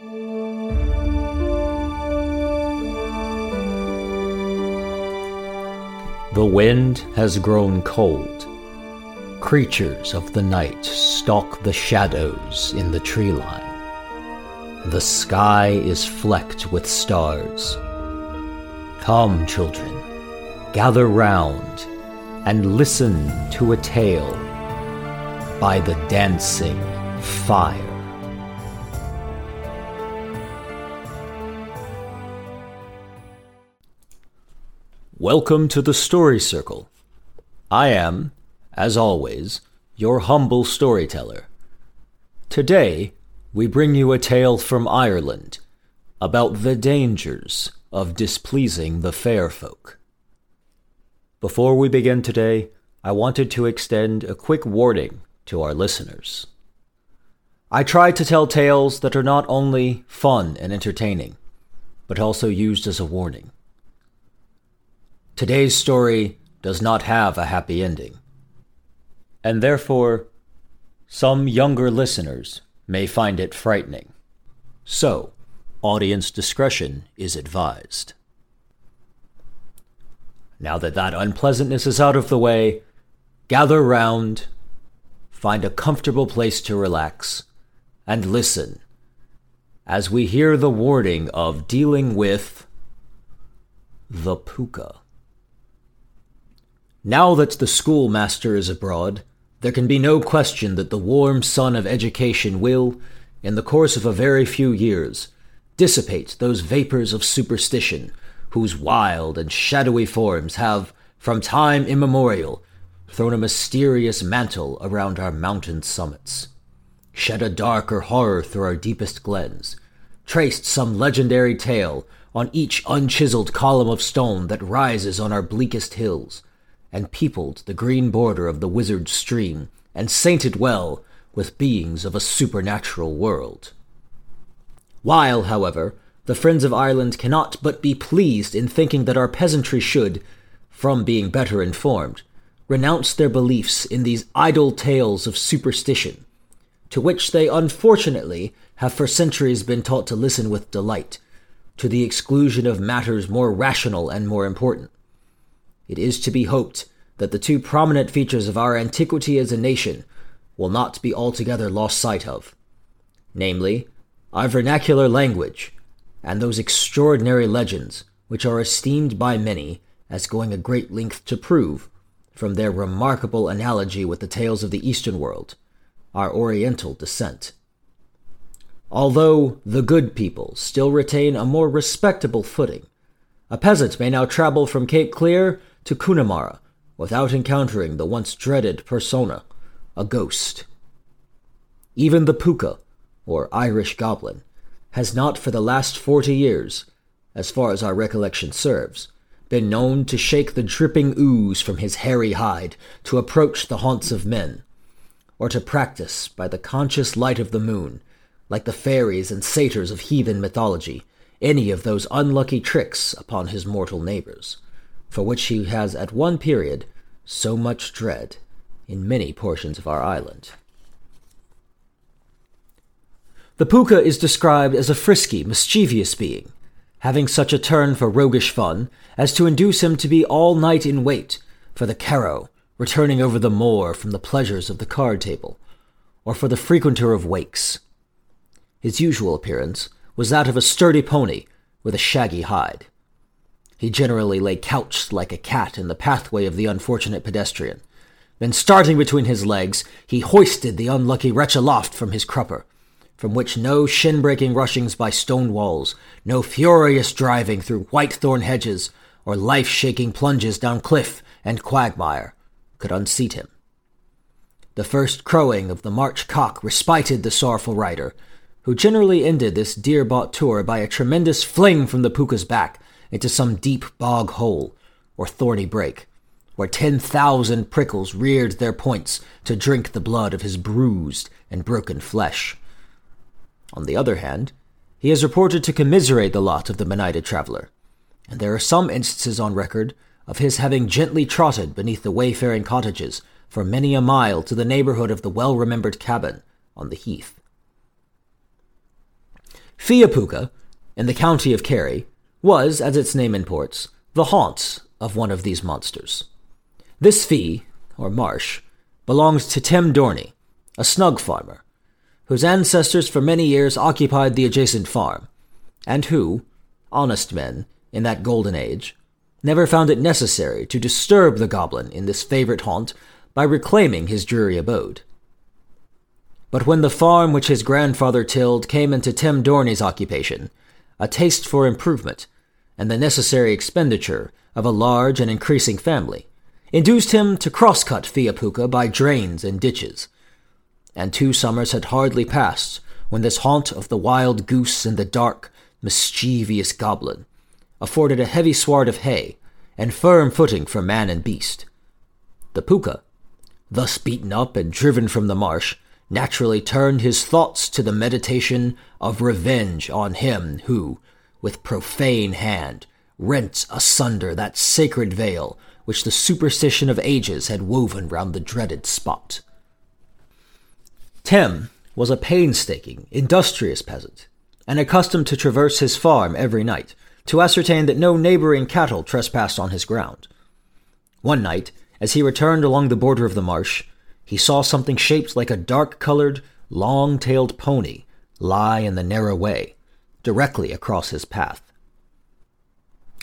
The wind has grown cold. Creatures of the night stalk the shadows in the tree line. The sky is flecked with stars. Come, children, gather round and listen to a tale by the dancing fire. Welcome to the Story Circle. I am, as always, your humble storyteller. Today, we bring you a tale from Ireland about the dangers of displeasing the fair folk. Before we begin today, I wanted to extend a quick warning to our listeners. I try to tell tales that are not only fun and entertaining, but also used as a warning. Today's story does not have a happy ending, and therefore, some younger listeners may find it frightening. So, audience discretion is advised. Now that that unpleasantness is out of the way, gather round, find a comfortable place to relax, and listen as we hear the warning of dealing with the puka. Now that the schoolmaster is abroad, there can be no question that the warm sun of education will, in the course of a very few years, dissipate those vapors of superstition whose wild and shadowy forms have, from time immemorial, thrown a mysterious mantle around our mountain summits, shed a darker horror through our deepest glens, traced some legendary tale on each unchiseled column of stone that rises on our bleakest hills, and peopled the green border of the wizard stream, and sainted well with beings of a supernatural world. While, however, the Friends of Ireland cannot but be pleased in thinking that our peasantry should, from being better informed, renounce their beliefs in these idle tales of superstition, to which they unfortunately have for centuries been taught to listen with delight, to the exclusion of matters more rational and more important it is to be hoped that the two prominent features of our antiquity as a nation will not be altogether lost sight of namely, our vernacular language, and those extraordinary legends which are esteemed by many as going a great length to prove, from their remarkable analogy with the tales of the Eastern world, our Oriental descent. Although the good people still retain a more respectable footing, a peasant may now travel from Cape Clear to Connemara without encountering the once dreaded persona, a ghost. Even the puka, or Irish goblin, has not for the last forty years, as far as our recollection serves, been known to shake the dripping ooze from his hairy hide to approach the haunts of men, or to practice by the conscious light of the moon, like the fairies and satyrs of heathen mythology, any of those unlucky tricks upon his mortal neighbors for which he has at one period so much dread in many portions of our island. The puka is described as a frisky, mischievous being, having such a turn for roguish fun as to induce him to be all night in wait for the carrow returning over the moor from the pleasures of the card table, or for the frequenter of wakes. His usual appearance was that of a sturdy pony with a shaggy hide. He generally lay couched like a cat in the pathway of the unfortunate pedestrian. Then, starting between his legs, he hoisted the unlucky wretch aloft from his crupper, from which no shin breaking rushings by stone walls, no furious driving through white thorn hedges, or life shaking plunges down cliff and quagmire could unseat him. The first crowing of the March cock respited the sorrowful rider, who generally ended this dear bought tour by a tremendous fling from the puka's back into some deep bog hole or thorny brake, where ten thousand prickles reared their points to drink the blood of his bruised and broken flesh. On the other hand, he is reported to commiserate the lot of the benighted traveler, and there are some instances on record of his having gently trotted beneath the wayfaring cottages for many a mile to the neighborhood of the well remembered cabin on the heath. Fiapuka, in the county of Kerry, was, as its name imports, the haunt of one of these monsters. This fee, or marsh, belongs to Tim Dorney, a snug farmer, whose ancestors for many years occupied the adjacent farm, and who, honest men, in that golden age, never found it necessary to disturb the goblin in this favorite haunt by reclaiming his dreary abode. But when the farm which his grandfather tilled came into Tim Dorney's occupation, a taste for improvement, and the necessary expenditure of a large and increasing family, induced him to cross-cut Fiapuka by drains and ditches. And two summers had hardly passed when this haunt of the wild goose and the dark, mischievous goblin afforded a heavy sward of hay and firm footing for man and beast. The puka, thus beaten up and driven from the marsh, naturally turned his thoughts to the meditation of revenge on him who, with profane hand, rent asunder that sacred veil which the superstition of ages had woven round the dreaded spot. Tim was a painstaking, industrious peasant, and accustomed to traverse his farm every night to ascertain that no neighboring cattle trespassed on his ground. One night, as he returned along the border of the marsh, he saw something shaped like a dark colored, long tailed pony lie in the narrow way, directly across his path.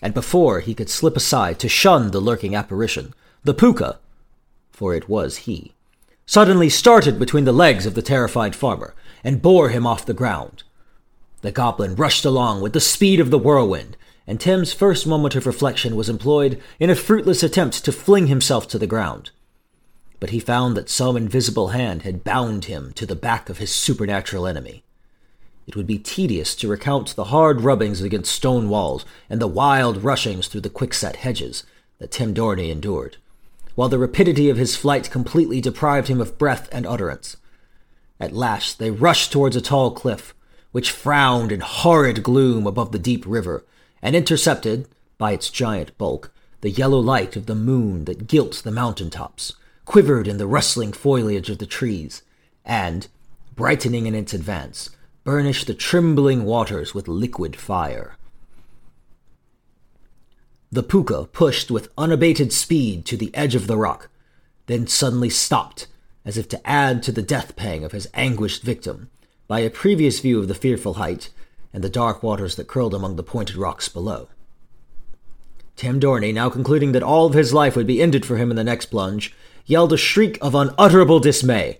And before he could slip aside to shun the lurking apparition, the puka, for it was he, suddenly started between the legs of the terrified farmer and bore him off the ground. The goblin rushed along with the speed of the whirlwind, and Tim's first moment of reflection was employed in a fruitless attempt to fling himself to the ground but he found that some invisible hand had bound him to the back of his supernatural enemy. It would be tedious to recount the hard rubbings against stone walls and the wild rushings through the quickset hedges that Tim Dorney endured, while the rapidity of his flight completely deprived him of breath and utterance. At last they rushed towards a tall cliff, which frowned in horrid gloom above the deep river, and intercepted, by its giant bulk, the yellow light of the moon that gilt the mountain tops, quivered in the rustling foliage of the trees, and, brightening in its advance, burnished the trembling waters with liquid fire. The puka pushed with unabated speed to the edge of the rock, then suddenly stopped, as if to add to the death pang of his anguished victim, by a previous view of the fearful height and the dark waters that curled among the pointed rocks below. Tim Dorney, now concluding that all of his life would be ended for him in the next plunge, yelled a shriek of unutterable dismay.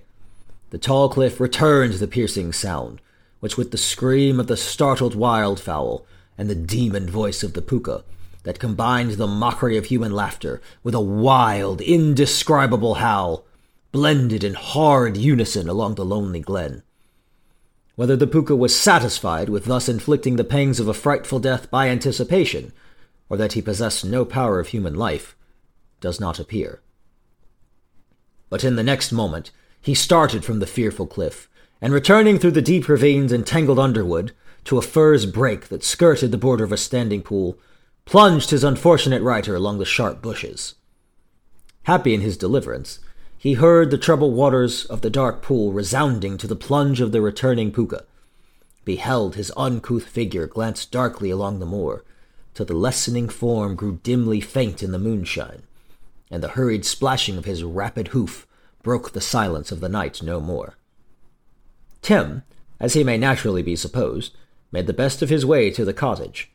The tall cliff returned the piercing sound, which with the scream of the startled wildfowl and the demon voice of the puka, that combined the mockery of human laughter with a wild, indescribable howl, blended in hard unison along the lonely glen. Whether the puka was satisfied with thus inflicting the pangs of a frightful death by anticipation, or that he possessed no power of human life, does not appear. But in the next moment, he started from the fearful cliff, and returning through the deep ravines and tangled underwood to a furze brake that skirted the border of a standing pool, plunged his unfortunate rider along the sharp bushes. Happy in his deliverance, he heard the troubled waters of the dark pool resounding to the plunge of the returning puka, beheld his uncouth figure glance darkly along the moor, till the lessening form grew dimly faint in the moonshine, and the hurried splashing of his rapid hoof broke the silence of the night no more. Tim, as he may naturally be supposed, made the best of his way to the cottage,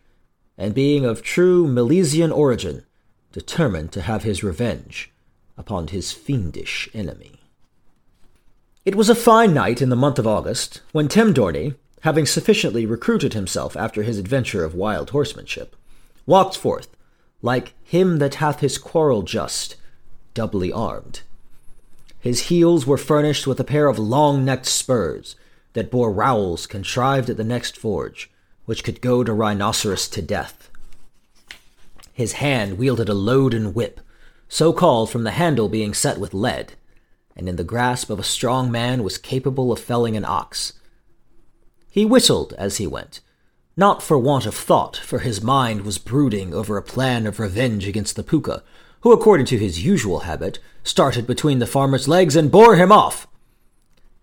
and being of true Milesian origin, determined to have his revenge upon his fiendish enemy. It was a fine night in the month of August when Tim Dorney, having sufficiently recruited himself after his adventure of wild horsemanship, walked forth like him that hath his quarrel just, doubly armed. His heels were furnished with a pair of long necked spurs that bore rowels contrived at the next forge, which could goad a rhinoceros to death. His hand wielded a loaden whip, so called from the handle being set with lead, and in the grasp of a strong man was capable of felling an ox. He whistled as he went, not for want of thought, for his mind was brooding over a plan of revenge against the puka, who, according to his usual habit, started between the farmer's legs and bore him off.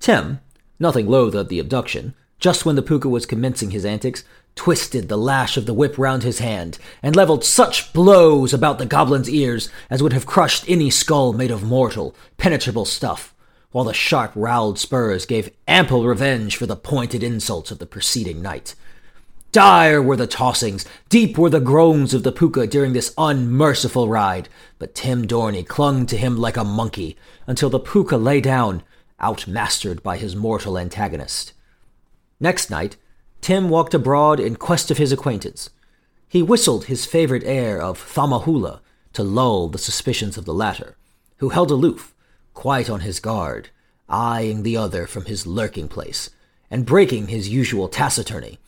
Tim, nothing loath at the abduction, just when the puka was commencing his antics, twisted the lash of the whip round his hand, and levelled such blows about the goblin's ears as would have crushed any skull made of mortal, penetrable stuff, while the sharp roweled spurs gave ample revenge for the pointed insults of the preceding night. Dire were the tossings, deep were the groans of the puka during this unmerciful ride, but Tim Dorney clung to him like a monkey until the puka lay down, outmastered by his mortal antagonist. Next night, Tim walked abroad in quest of his acquaintance. He whistled his favorite air of Thamahula to lull the suspicions of the latter, who held aloof, quite on his guard, eyeing the other from his lurking place, and breaking his usual taciturnity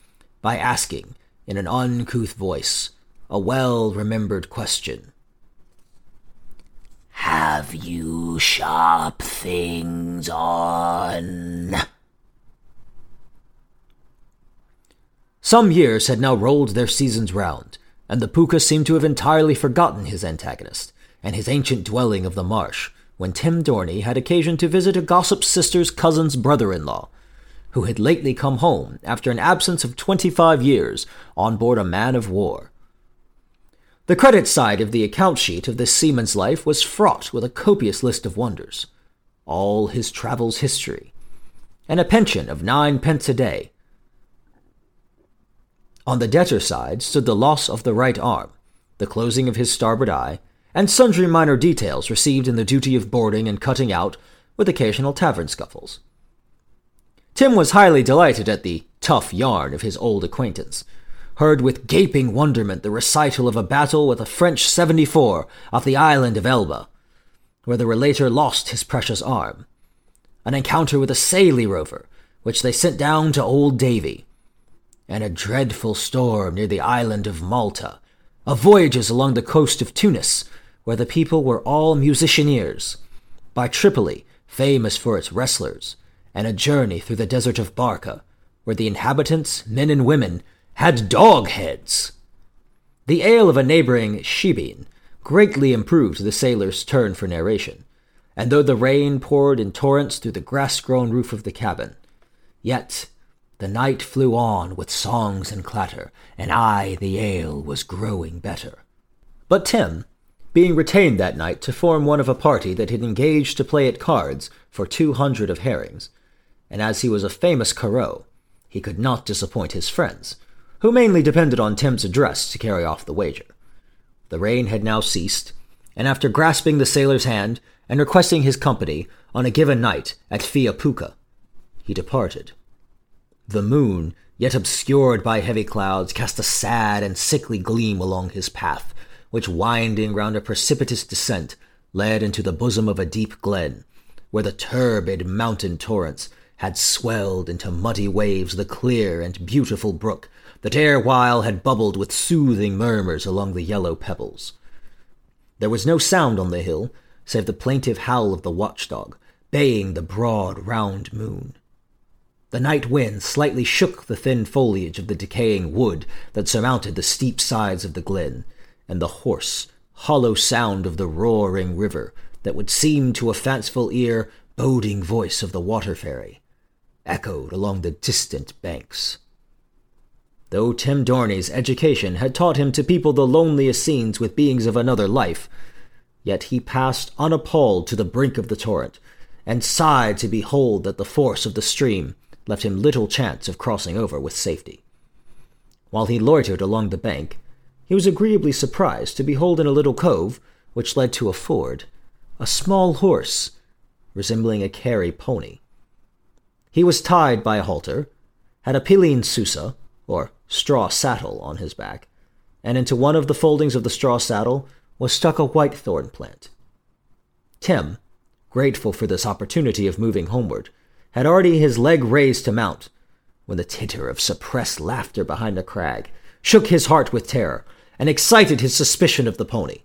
by asking, in an uncouth voice, a well remembered question. Have you sharp things on? Some years had now rolled their seasons round, and the Pooka seemed to have entirely forgotten his antagonist, and his ancient dwelling of the marsh, when Tim Dorney had occasion to visit a gossip sister's cousin's brother in law, who had lately come home after an absence of twenty five years on board a man of war. The credit side of the account sheet of this seaman's life was fraught with a copious list of wonders, all his travels history, and a pension of nine pence a day, on the debtor side stood the loss of the right arm, the closing of his starboard eye, and sundry minor details received in the duty of boarding and cutting out, with occasional tavern scuffles. Tim was highly delighted at the tough yarn of his old acquaintance, heard with gaping wonderment the recital of a battle with a French 74 off the island of Elba, where the relator lost his precious arm, an encounter with a Sallee rover, which they sent down to Old Davy, and a dreadful storm near the island of Malta, of voyages along the coast of Tunis, where the people were all musicianeers, by Tripoli, famous for its wrestlers, and a journey through the desert of Barca, where the inhabitants, men and women, had dog heads. The ale of a neighboring Shebeen greatly improved the sailor's turn for narration, and though the rain poured in torrents through the grass grown roof of the cabin, yet the night flew on with songs and clatter, and I, the ale, was growing better. But Tim, being retained that night to form one of a party that had engaged to play at cards for two hundred of herrings, and as he was a famous carrow, he could not disappoint his friends, who mainly depended on Tim's address to carry off the wager. The rain had now ceased, and after grasping the sailor's hand and requesting his company on a given night at Fiapuka, he departed. The moon, yet obscured by heavy clouds, cast a sad and sickly gleam along his path, which, winding round a precipitous descent, led into the bosom of a deep glen, where the turbid mountain torrents had swelled into muddy waves the clear and beautiful brook that erewhile had bubbled with soothing murmurs along the yellow pebbles. There was no sound on the hill save the plaintive howl of the watchdog, baying the broad, round moon. The night wind slightly shook the thin foliage of the decaying wood that surmounted the steep sides of the glen, and the hoarse, hollow sound of the roaring river that would seem to a fanciful ear boding voice of the water fairy echoed along the distant banks. Though Tim Dorney's education had taught him to people the loneliest scenes with beings of another life, yet he passed unappalled to the brink of the torrent, and sighed to behold that the force of the stream left him little chance of crossing over with safety. While he loitered along the bank, he was agreeably surprised to behold in a little cove, which led to a ford, a small horse resembling a Kerry pony. He was tied by a halter, had a pileen susa, or straw saddle, on his back, and into one of the foldings of the straw saddle was stuck a whitethorn plant. Tim, grateful for this opportunity of moving homeward, had already his leg raised to mount, when the titter of suppressed laughter behind the crag shook his heart with terror and excited his suspicion of the pony.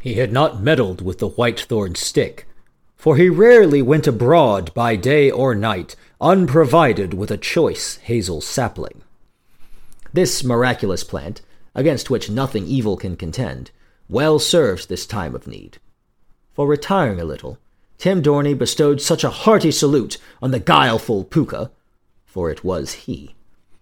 He had not meddled with the whitethorn stick, for he rarely went abroad by day or night unprovided with a choice hazel sapling. This miraculous plant, against which nothing evil can contend, well serves this time of need. For retiring a little, Tim Dorney bestowed such a hearty salute on the guileful Pooka, for it was he,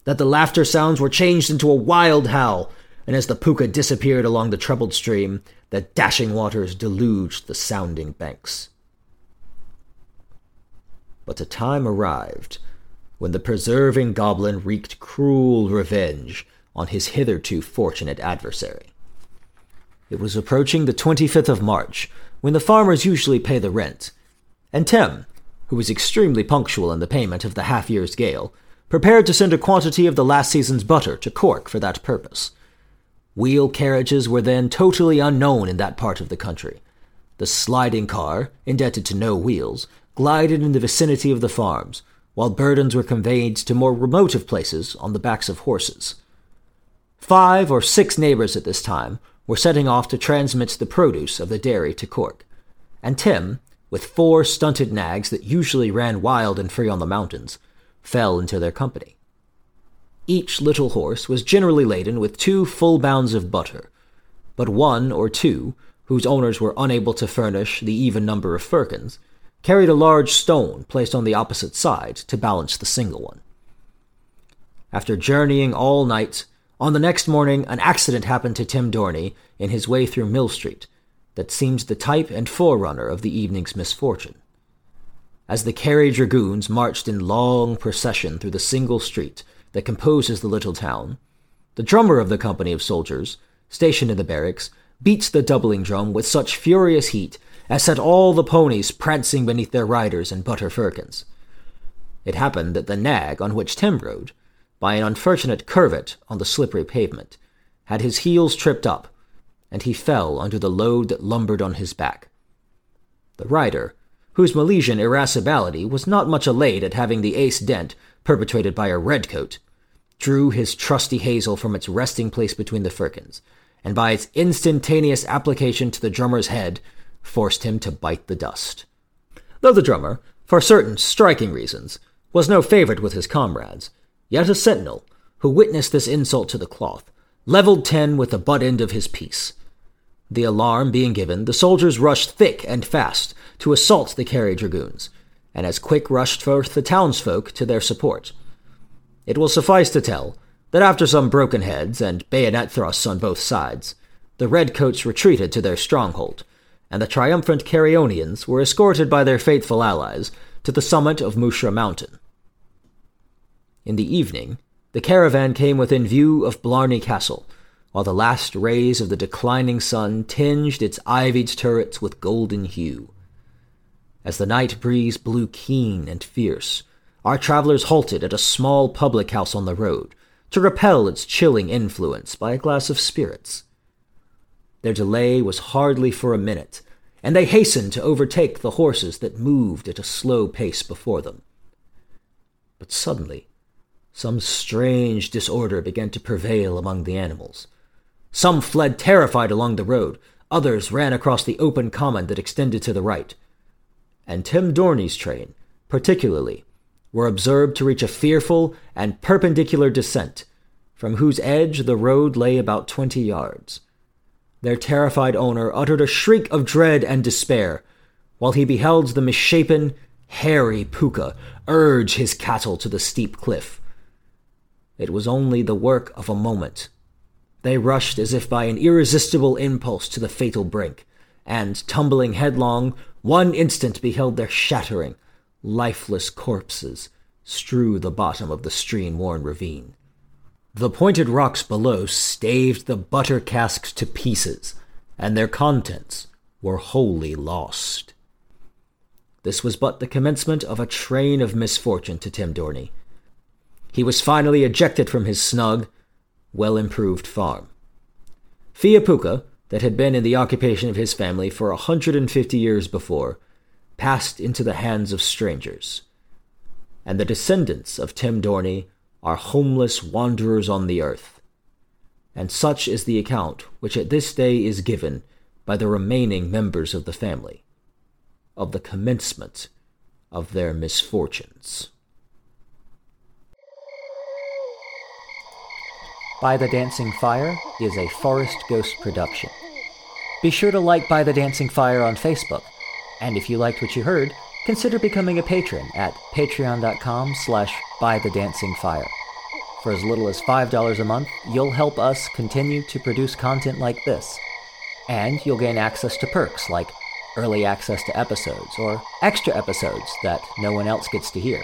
that the laughter sounds were changed into a wild howl, and as the puka disappeared along the troubled stream, the dashing waters deluged the sounding banks. But a time arrived when the preserving goblin wreaked cruel revenge on his hitherto fortunate adversary. It was approaching the 25th of March, when the farmers usually pay the rent, and Tim, who was extremely punctual in the payment of the half year's gale, prepared to send a quantity of the last season's butter to Cork for that purpose. Wheel carriages were then totally unknown in that part of the country. The sliding car, indebted to no wheels, glided in the vicinity of the farms, while burdens were conveyed to more remote places on the backs of horses. Five or six neighbors at this time were setting off to transmit the produce of the dairy to Cork, and Tim, with four stunted nags that usually ran wild and free on the mountains, fell into their company. Each little horse was generally laden with two full bounds of butter, but one or two, whose owners were unable to furnish the even number of firkins, carried a large stone placed on the opposite side to balance the single one. After journeying all night, on the next morning an accident happened to Tim Dorney in his way through Millstreet that seemed the type and forerunner of the evening's misfortune. As the Kerry dragoons marched in long procession through the single street that composes the little town, the drummer of the company of soldiers, stationed in the barracks, beats the doubling drum with such furious heat as set all the ponies prancing beneath their riders in butter firkins. It happened that the nag on which Tim rode, by an unfortunate curvet on the slippery pavement, had his heels tripped up and he fell under the load that lumbered on his back. The rider, whose Milesian irascibility was not much allayed at having the ace dent perpetrated by a redcoat, drew his trusty hazel from its resting place between the firkins, and by its instantaneous application to the drummer's head, forced him to bite the dust. Though the drummer, for certain striking reasons, was no favorite with his comrades, yet a sentinel, who witnessed this insult to the cloth, leveled ten with the butt end of his piece. The alarm being given, the soldiers rushed thick and fast to assault the Kerry dragoons, and as quick rushed forth the townsfolk to their support. It will suffice to tell that after some broken heads and bayonet thrusts on both sides, the redcoats retreated to their stronghold, and the triumphant Kerryonians were escorted by their faithful allies to the summit of Mushera Mountain. In the evening, the caravan came within view of Blarney Castle, while the last rays of the declining sun tinged its ivied turrets with golden hue. As the night breeze blew keen and fierce, our travelers halted at a small public house on the road to repel its chilling influence by a glass of spirits. Their delay was hardly for a minute, and they hastened to overtake the horses that moved at a slow pace before them. But suddenly, some strange disorder began to prevail among the animals. Some fled terrified along the road, others ran across the open common that extended to the right. And Tim Dorney's train, particularly, were observed to reach a fearful and perpendicular descent, from whose edge the road lay about twenty yards. Their terrified owner uttered a shriek of dread and despair, while he beheld the misshapen, hairy Pooka urge his cattle to the steep cliff. It was only the work of a moment. They rushed as if by an irresistible impulse to the fatal brink, and, tumbling headlong, one instant beheld their shattering, lifeless corpses strew the bottom of the stream worn ravine. The pointed rocks below staved the butter casks to pieces, and their contents were wholly lost. This was but the commencement of a train of misfortune to Tim Dorney, he was finally ejected from his snug, well improved farm. Fiapuka, that had been in the occupation of his family for a hundred and fifty years before, passed into the hands of strangers. And the descendants of Tim Dorney are homeless wanderers on the earth. And such is the account which at this day is given by the remaining members of the family of the commencement of their misfortunes. By the Dancing Fire is a Forest Ghost production. Be sure to like By the Dancing Fire on Facebook, and if you liked what you heard, consider becoming a patron at patreon.com slash by the Dancing Fire. For as little as $5 a month, you'll help us continue to produce content like this. And you'll gain access to perks like early access to episodes or extra episodes that no one else gets to hear.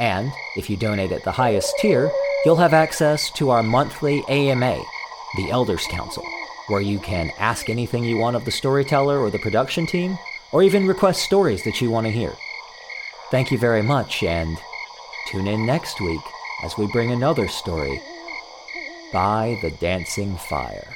And if you donate at the highest tier, you'll have access to our monthly AMA, the Elders Council, where you can ask anything you want of the storyteller or the production team, or even request stories that you want to hear. Thank you very much, and tune in next week as we bring another story by the Dancing Fire.